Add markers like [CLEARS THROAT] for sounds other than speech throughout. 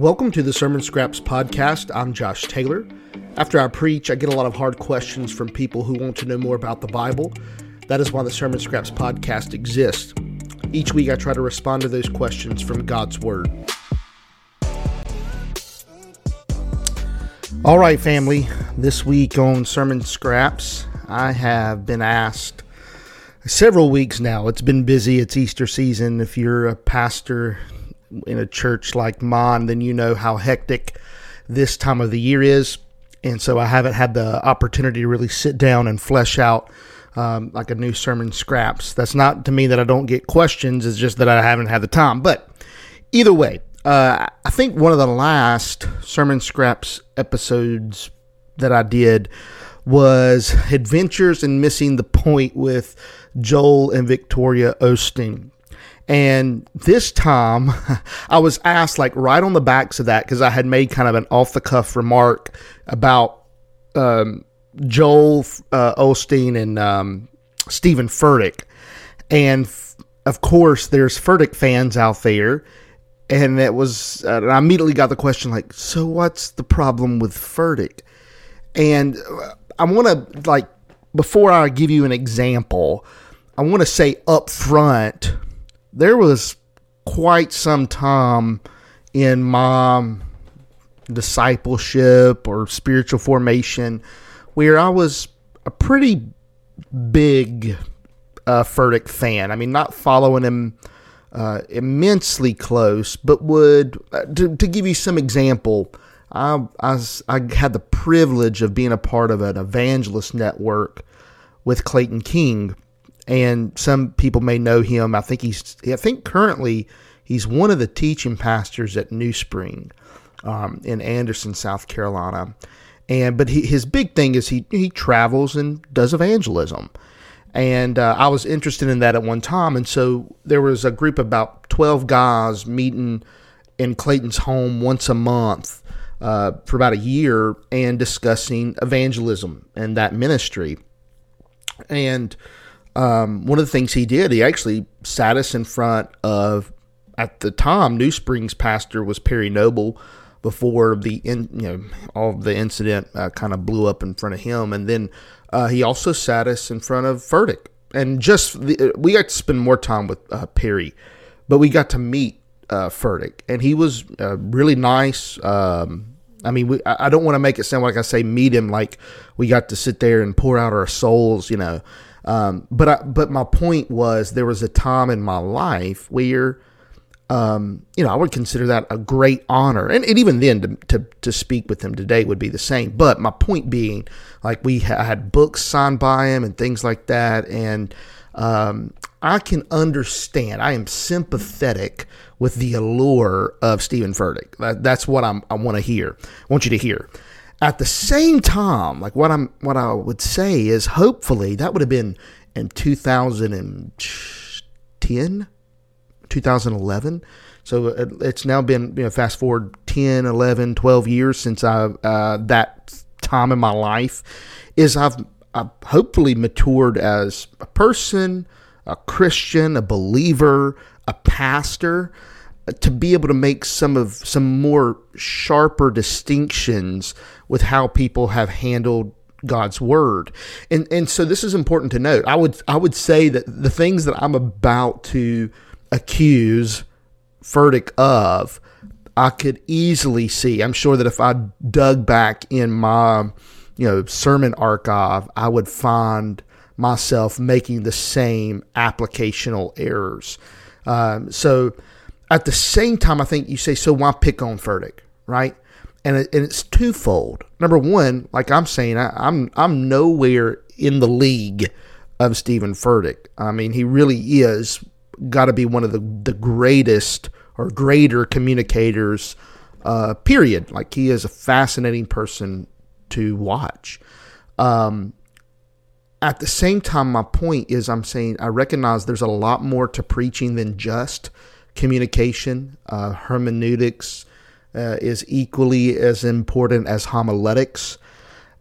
Welcome to the Sermon Scraps podcast. I'm Josh Taylor. After I preach, I get a lot of hard questions from people who want to know more about the Bible. That is why the Sermon Scraps podcast exists. Each week, I try to respond to those questions from God's Word. All right, family. This week on Sermon Scraps, I have been asked several weeks now. It's been busy. It's Easter season. If you're a pastor, in a church like mine, then you know how hectic this time of the year is. And so I haven't had the opportunity to really sit down and flesh out um, like a new sermon scraps. That's not to me that I don't get questions, it's just that I haven't had the time. But either way, uh, I think one of the last sermon scraps episodes that I did was Adventures in Missing the Point with Joel and Victoria Osteen. And this time [LAUGHS] I was asked, like, right on the backs of that, because I had made kind of an off the cuff remark about um, Joel uh, Osteen and um, Steven Furtick. And f- of course, there's Furtick fans out there. And it was, uh, I immediately got the question, like, so what's the problem with Furtick? And uh, I want to, like, before I give you an example, I want to say up front there was quite some time in my discipleship or spiritual formation where I was a pretty big uh, Furtick fan. I mean, not following him uh, immensely close, but would, uh, to, to, give you some example, I, I, I had the privilege of being a part of an evangelist network with Clayton King and some people may know him. I think he's I think currently he's one of the teaching pastors at New Spring um, in Anderson, South Carolina. And but he, his big thing is he he travels and does evangelism. And uh, I was interested in that at one time, and so there was a group of about twelve guys meeting in Clayton's home once a month uh, for about a year and discussing evangelism and that ministry. And um, one of the things he did, he actually sat us in front of, at the time, New Springs pastor was Perry Noble before the in, you know all the incident uh, kind of blew up in front of him, and then uh, he also sat us in front of Furtick, and just the, we got to spend more time with uh, Perry, but we got to meet uh, Furtick, and he was uh, really nice. Um, I mean, we, I don't want to make it sound like I say meet him like we got to sit there and pour out our souls, you know. Um, but I, but my point was there was a time in my life where, um, you know, I would consider that a great honor, and, and even then to, to, to speak with him today would be the same. But my point being, like we ha- had books signed by him and things like that, and um, I can understand. I am sympathetic with the allure of Steven Furtick. That, that's what I'm, I want to hear. I want you to hear. At the same time, like what I'm what I would say is hopefully that would have been in 2010, 2011. So it's now been, you know, fast forward 10, 11, 12 years since I, uh, that time in my life is I've, I've hopefully matured as a person, a Christian, a believer, a pastor to be able to make some of some more sharper distinctions with how people have handled God's word. And and so this is important to note. I would I would say that the things that I'm about to accuse Furtick of, I could easily see. I'm sure that if I dug back in my you know sermon archive, I would find myself making the same applicational errors. Um, so at the same time, I think you say, so why pick on Furtick, right? And, it, and it's twofold. Number one, like I'm saying, I, I'm I'm nowhere in the league of Steven Furtick. I mean, he really is got to be one of the the greatest or greater communicators. Uh, period. Like he is a fascinating person to watch. Um, at the same time, my point is, I'm saying I recognize there's a lot more to preaching than just communication, uh, hermeneutics uh, is equally as important as homiletics.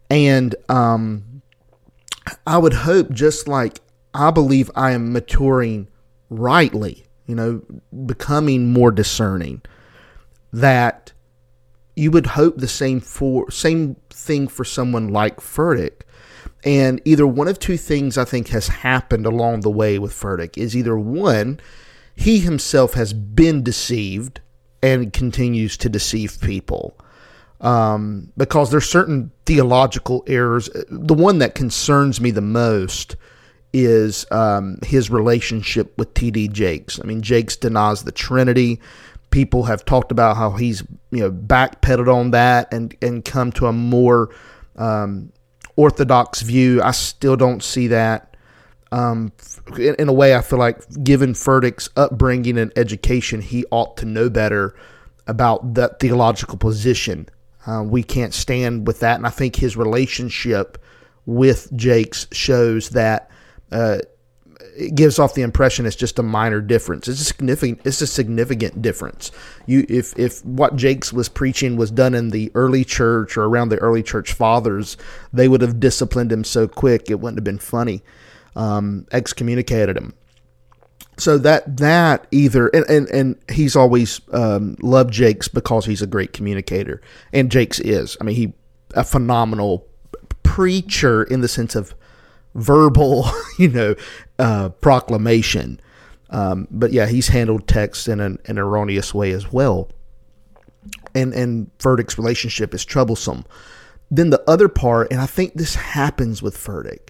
And um, I would hope, just like I believe I am maturing rightly, you know, becoming more discerning, that you would hope the same for same thing for someone like Furtick. And either one of two things I think has happened along the way with Furtick is either one, he himself has been deceived and continues to deceive people. Um, because there's certain theological errors. The one that concerns me the most is um, his relationship with T.D. Jakes. I mean, Jakes denies the Trinity. People have talked about how he's you know backpedaled on that and and come to a more um, orthodox view. I still don't see that. Um, in, in, a way, I feel like given Furtick's upbringing and education, he ought to know better about that theological position. Uh, we can't stand with that, and I think his relationship with Jakes shows that uh, it gives off the impression it's just a minor difference. It's a significant. It's a significant difference. You, if if what Jakes was preaching was done in the early church or around the early church fathers, they would have disciplined him so quick it wouldn't have been funny. Um, excommunicated him. So that that either and and, and he's always um, loved Jakes because he's a great communicator, and Jakes is. I mean, he a phenomenal preacher in the sense of verbal, [LAUGHS] you know, uh, proclamation. Um, but yeah, he's handled text in an, an, erroneous way as well. And and Furtick's relationship is troublesome. Then the other part, and I think this happens with Furtick.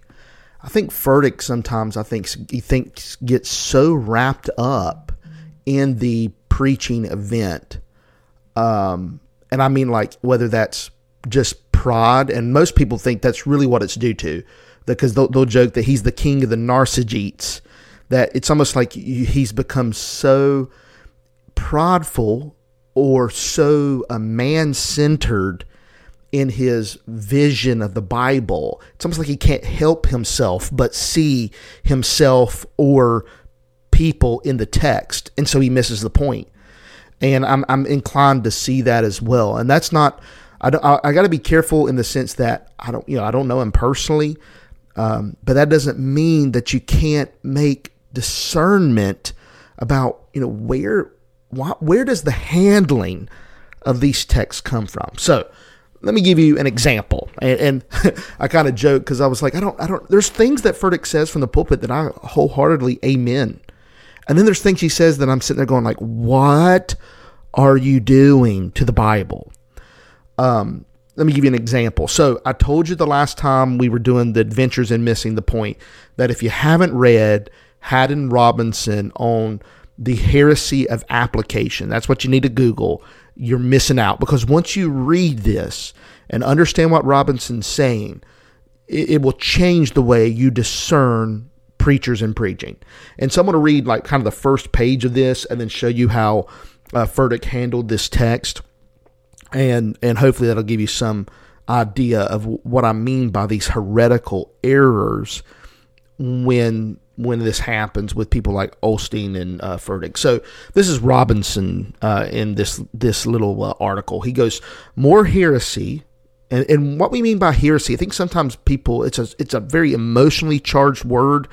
I think Furtick sometimes I think he thinks gets so wrapped up in the preaching event. Um, and I mean like whether that's just pride, and most people think that's really what it's due to because they'll, they'll joke that he's the king of the narcigetes. That it's almost like he's become so prideful or so uh, man centered in his vision of the Bible. It's almost like he can't help himself but see himself or people in the text, and so he misses the point. And I'm I'm inclined to see that as well. And that's not I I, I got to be careful in the sense that I don't you know I don't know him personally, um, but that doesn't mean that you can't make discernment about you know where where does the handling of these texts come from. So let me give you an example, and, and [LAUGHS] I kind of joke because I was like, I don't, I don't. There's things that Furtick says from the pulpit that I wholeheartedly amen, and then there's things he says that I'm sitting there going like, what are you doing to the Bible? Um, let me give you an example. So I told you the last time we were doing the adventures in missing the point that if you haven't read Haddon Robinson on the heresy of application, that's what you need to Google. You're missing out because once you read this and understand what Robinson's saying, it, it will change the way you discern preachers and preaching. And so I'm going to read like kind of the first page of this and then show you how uh, Furtick handled this text and and hopefully that'll give you some idea of what I mean by these heretical errors when when this happens with people like Osteen and uh, Furtick. So this is Robinson uh, in this this little uh, article. He goes more heresy. And, and what we mean by heresy, I think sometimes people it's a it's a very emotionally charged word.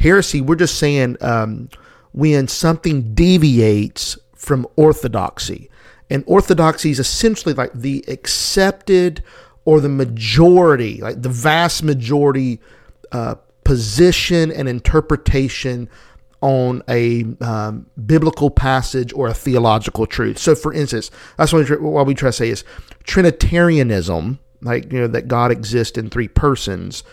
Heresy, we're just saying um, when something deviates from orthodoxy. And orthodoxy is essentially like the accepted or the majority, like the vast majority uh, position and interpretation on a um, biblical passage or a theological truth. So, for instance, that's what we, what we try to say is Trinitarianism, like you know that God exists in three persons,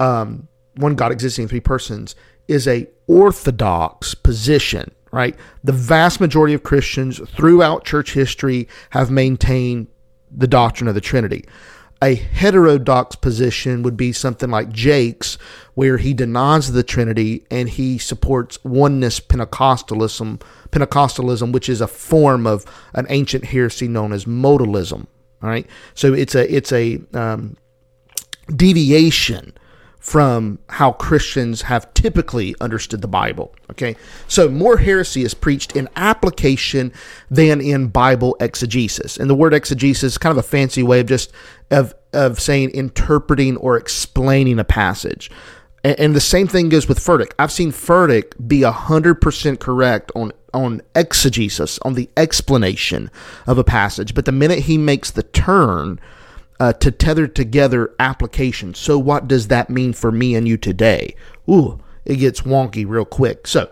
um, one God existing in three persons, is a orthodox position right? The vast majority of Christians throughout church history have maintained the doctrine of the Trinity. A heterodox position would be something like Jakes, where he denies the Trinity and he supports oneness Pentecostalism, Pentecostalism, which is a form of an ancient heresy known as modalism. All right, so it's a it's a um, deviation from how Christians have typically understood the Bible. Okay, so more heresy is preached in application than in Bible exegesis. And the word exegesis is kind of a fancy way of just of of saying interpreting or explaining a passage. And, and the same thing goes with Furtick. I've seen Furtick be 100% correct on on exegesis, on the explanation of a passage, but the minute he makes the turn uh, to tether together application, so what does that mean for me and you today? Ooh, it gets wonky real quick. So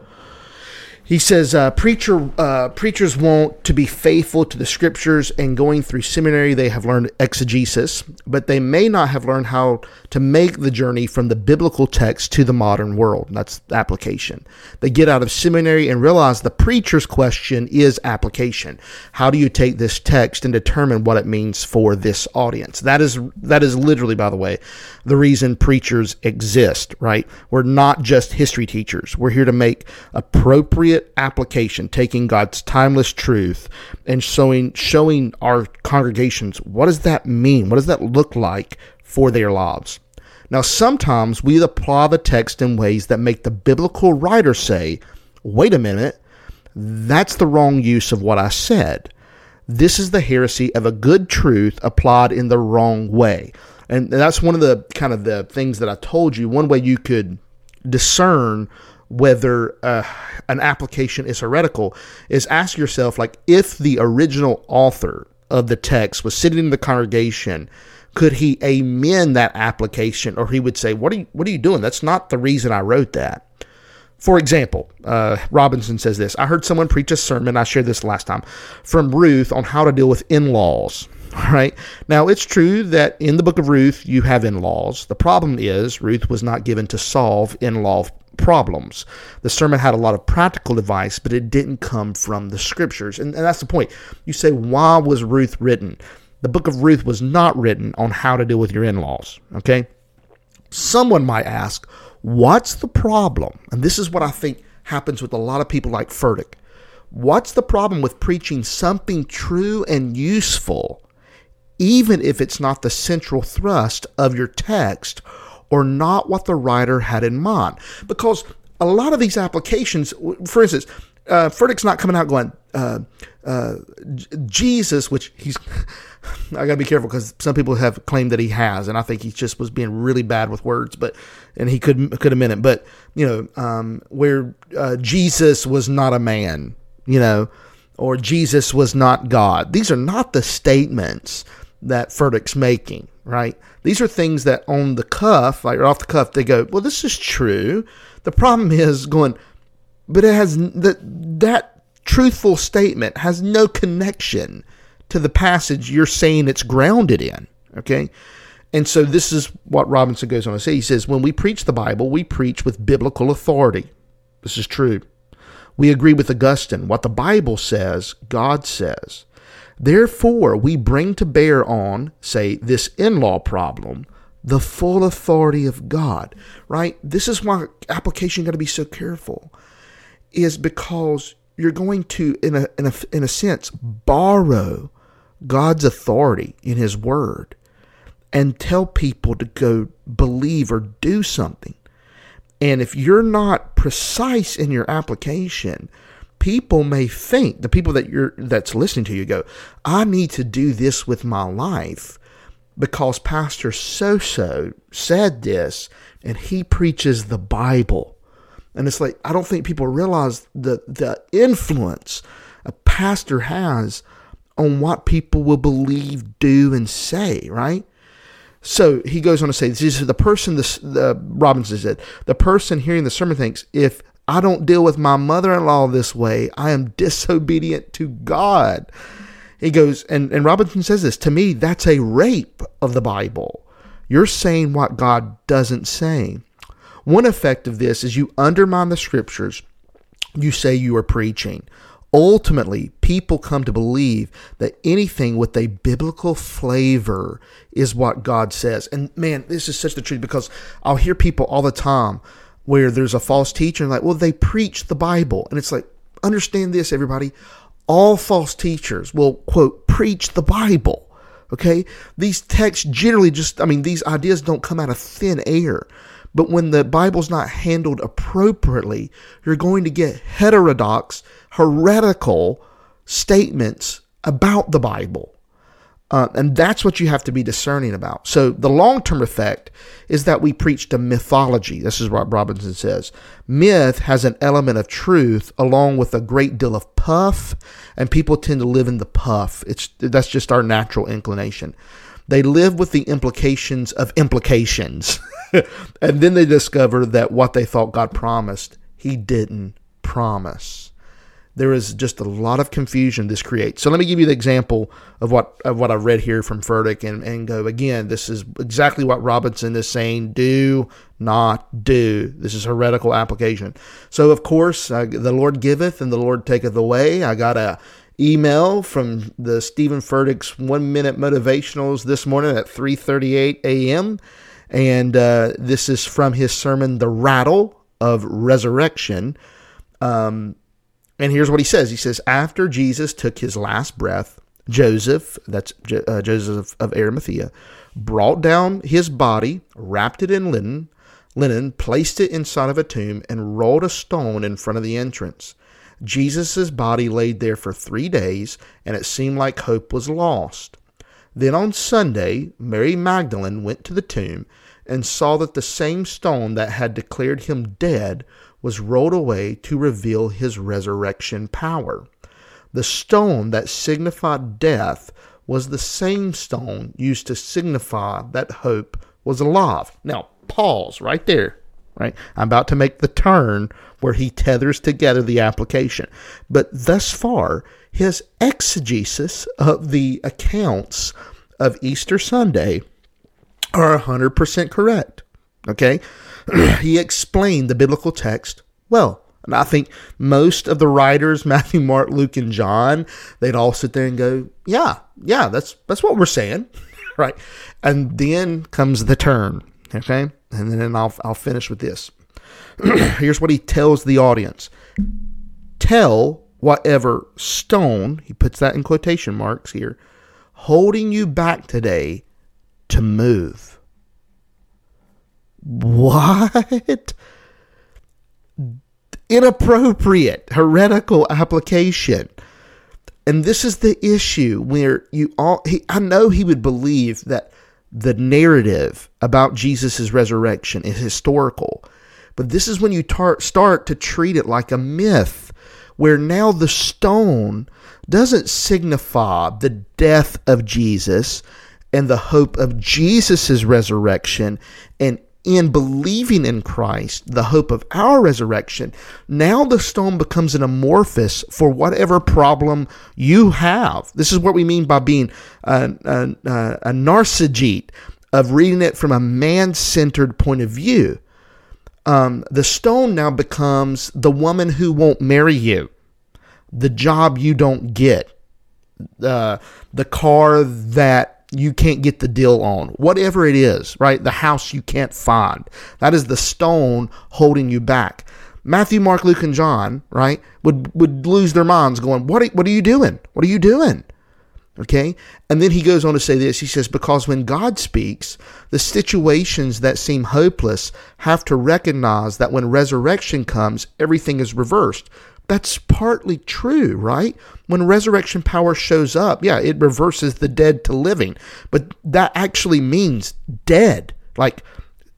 he says uh, preacher uh, preachers want to be faithful to the scriptures and going through seminary they have learned exegesis but they may not have learned how to make the journey from the biblical text to the modern world. That's application. They get out of seminary and realize the preacher's question is application. How do you take this text and determine what it means for this audience? That is that is literally by the way the reason preachers exist right? We're not just history teachers. We're here to make appropriate immediate application, taking God's timeless truth and showing showing our congregations what does that mean? What does that look like for their lives? Now, sometimes we apply the text in ways that make the biblical writer say, wait a minute, that's the wrong use of what I said. This is the heresy of a good truth applied in the wrong way. And that's one of the kind of the things that I told you. One way you could discern whether uh, an application is heretical is ask yourself like if the original author of the text was sitting in the congregation could he amend that application? Or he would say what are you what are you doing? That's not the reason i wrote that. For example uh, robinson says this i heard someone preach a sermon i shared this last time from ruth on how to deal with in-laws. [LAUGHS] All right. now it's true that in the book of ruth you have in-laws. The problem is ruth was not given to solve in-law problems. The sermon had a lot of practical advice, but it didn't come from the scriptures. And, and that's the point. You say, why was Ruth written? The book of Ruth was not written on how to deal with your in laws. Okay? Someone might ask, what's the problem? And this is what I think happens with a lot of people like Furtick. What's the problem with preaching something true and useful, even if it's not the central thrust of your text or not what the writer had in mind. Because a lot of these applications, for instance, uh, Furtick's not coming out going, uh, uh, Jesus, which he's, [LAUGHS] I gotta be careful because some people have claimed that he has, and I think he just was being really bad with words, but, and he could, could have meant it, but, you know, um, where uh, Jesus was not a man, you know, or Jesus was not God. These are not the statements that Furtick's making right? These are things that on the cuff, like off the cuff, they go, well, this is true. The problem is going, but it has that that truthful statement has no connection to the passage you're saying it's grounded in. Okay. And so this is what Robinson goes on to say. He says, when we preach the Bible, we preach with biblical authority. This is true. We agree with Augustine. What the Bible says, God says. Therefore, we bring to bear on, say, this in law problem, the full authority of God, right? This is why application got to be so careful, is because you're going to, in a, in a, in a sense, borrow God's authority in His Word and tell people to go believe or do something. And if you're not precise in your application, people may think the people that you're that's listening to you go i need to do this with my life because pastor so so said this and he preaches the bible and it's like i don't think people realize the the influence a pastor has on what people will believe do and say right so he goes on to say, "This is the person." This the Robinson said, "The person hearing the sermon thinks if I don't deal with my mother in law this way. I am disobedient to God. He goes, and, and Robinson says this to me, that's a rape of the Bible. You're saying what God doesn't say. One effect of this is you undermine the scriptures you say you are preaching. Ultimately, people come to believe that anything with a biblical flavor is what God says. And man, this is such the truth because I'll hear people all the time where there's a false teacher and like, well, they preach the Bible. And it's like, understand this, everybody. All false teachers will, quote, preach the Bible. Okay? These texts generally just, I mean, these ideas don't come out of thin air. But when the Bible's not handled appropriately, you're going to get heterodox, heretical statements about the Bible. Uh, and that's what you have to be discerning about. So the long term effect is that we preach to mythology. This is what Robinson says. Myth has an element of truth along with a great deal of puff, and people tend to live in the puff. It's that's just our natural inclination. They live with the implications of implications. [LAUGHS] and then they discover that what they thought God promised, he didn't promise there is just a lot of confusion this creates. So let me give you the example of what of what I read here from Furtick and, and go again. This is exactly what Robinson is saying. Do not do. This is heretical application. So of course, uh, the Lord giveth and the Lord taketh away. I got a email from the Steven Furtick's one minute motivationals this morning at 3:38 a.m. And uh, this is from his sermon, "The Rattle of Resurrection." Um, and here's what he says He says, After Jesus took his last breath, Joseph, that's uh, Joseph of Arimathea, brought down his body, wrapped it in linen, linen, placed it inside of a tomb, and rolled a stone in front of the entrance. Jesus' body laid there for three days, and it seemed like hope was lost. Then on Sunday, Mary Magdalene went to the tomb and saw that the same stone that had declared him dead was rolled away to reveal his resurrection power. The stone that signified death was the same stone used to signify that hope was alive. Now, pause right there. Right? I'm about to make the turn where he tethers together the application. But thus far, his exegesis of the accounts of Easter Sunday are 100% correct. Okay? [CLEARS THROAT] he explained the biblical text well. And I think most of the writers, [LAUGHS] Matthew, Mark, Luke, and John, they'd all sit there and go, Yeah, yeah, that's that's what we're saying. [LAUGHS] right. And then comes the turn. Okay. And then I'll I'll finish with this. [CLEARS THROAT] Here's what he tells the audience. Tell whatever stone, he puts that in quotation marks here, holding you back today to move. What? Inappropriate, heretical application. And this is the issue where you all, he, I know he would believe that the narrative about Jesus' resurrection is historical, but this is when you tar- start to treat it like a myth, where now the stone doesn't signify the death of Jesus and the hope of Jesus' resurrection and in believing in Christ, the hope of our resurrection, now the stone becomes an amorphous for whatever problem you have. This is what we mean by being a, a, a narcissist, of reading it from a man centered point of view. Um, the stone now becomes the woman who won't marry you, the job you don't get, uh, the car that you can't get the deal on. Whatever it is, right? The house you can't find. That is the stone holding you back. Matthew, Mark, Luke, and John, right, would, would lose their minds going, what are, what are you doing? What are you doing? Okay? And then he goes on to say this. He says, Because when God speaks, the situations that seem hopeless have to recognize that when resurrection comes, everything is reversed. That's partly true, right? When resurrection power shows up, yeah, it reverses the dead to living, but that actually means dead, like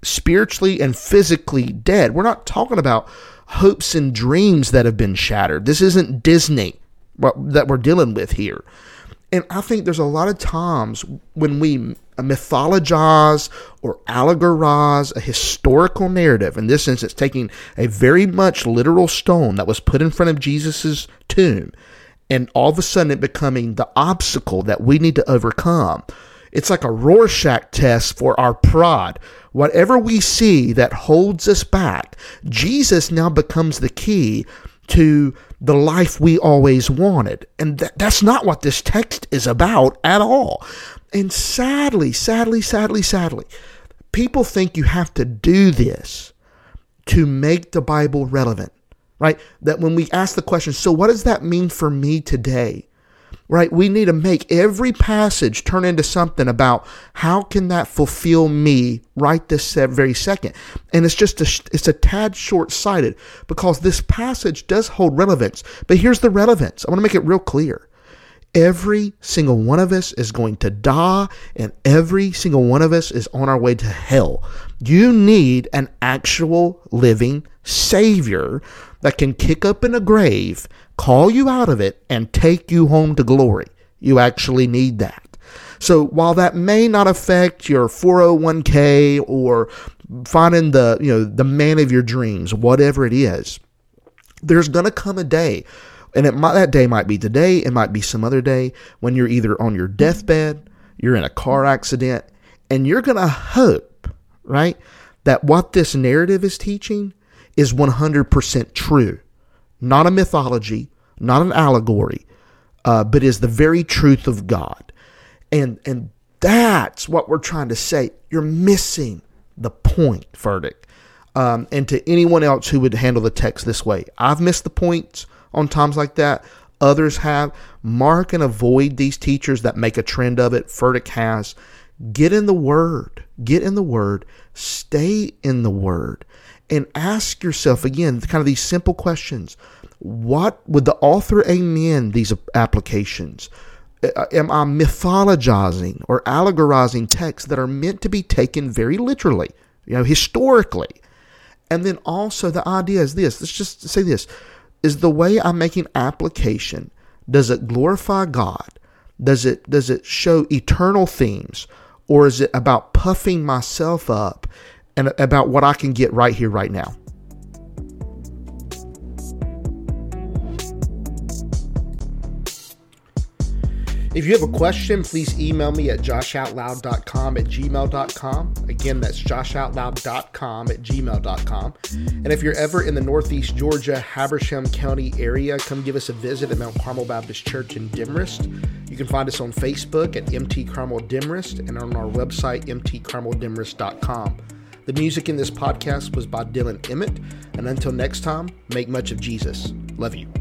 spiritually and physically dead. We're not talking about hopes and dreams that have been shattered. This isn't Disney that we're dealing with here. And I think there's a lot of times when we mythologize or allegorize a historical narrative, in this instance, taking a very much literal stone that was put in front of Jesus' tomb, and all of a sudden it becoming the obstacle that we need to overcome. It's like a Rorschach test for our pride. Whatever we see that holds us back, Jesus now becomes the key to the life we always wanted. And th- that's not what this text is about at all. And sadly, sadly, sadly, sadly, people think you have to do this to make the Bible relevant, right? That when we ask the question, so what does that mean for me today? Right? We need to make every passage turn into something about how can that fulfill me right this very second. And it's just a, it's a tad short sighted because this passage does hold relevance. But here's the relevance. I want to make it real clear. Every single one of us is going to die, and every single one of us is on our way to hell. You need an actual living Savior that can kick up in a grave, call you out of it, and take you home to glory. You actually need that. So while that may not affect your 401k or finding the, you know, the man of your dreams, whatever it is, there's going to come a day and it might, that day might be today, it might be some other day when you're either on your deathbed, you're in a car accident, and you're going to hope, right, that what this narrative is teaching is 100% true. Not a mythology, not an allegory, uh, but is the very truth of God. And, and that's what we're trying to say. You're missing the point, Furtick. Um, and to anyone else who would handle the text this way, I've missed the points on times like that. Others have. Mark and avoid these teachers that make a trend of it. Furtick has. Get in the Word. Get in the Word. Stay in the Word. And ask yourself again, kind of these simple questions. What would the author amen these applications? Am I mythologizing or allegorizing texts that are meant to be taken very literally, you know, historically? And then also the idea is this let's just say this is the way I'm making application does it glorify God? Does it does it show eternal themes or is it about puffing myself up and about what I can get right here right now? If you have a question, please email me at joshoutloud.com at gmail.com. Again, that's joshoutloud.com at gmail.com. And if you're ever in the Northeast Georgia, Habersham County area, come give us a visit at Mount Carmel Baptist Church in Demorest. You can find us on Facebook at MT Carmel Demorest and on our website, mtcarmeldemorest.com. The music in this podcast was by Dylan Emmett. And until next time, make much of Jesus. Love you.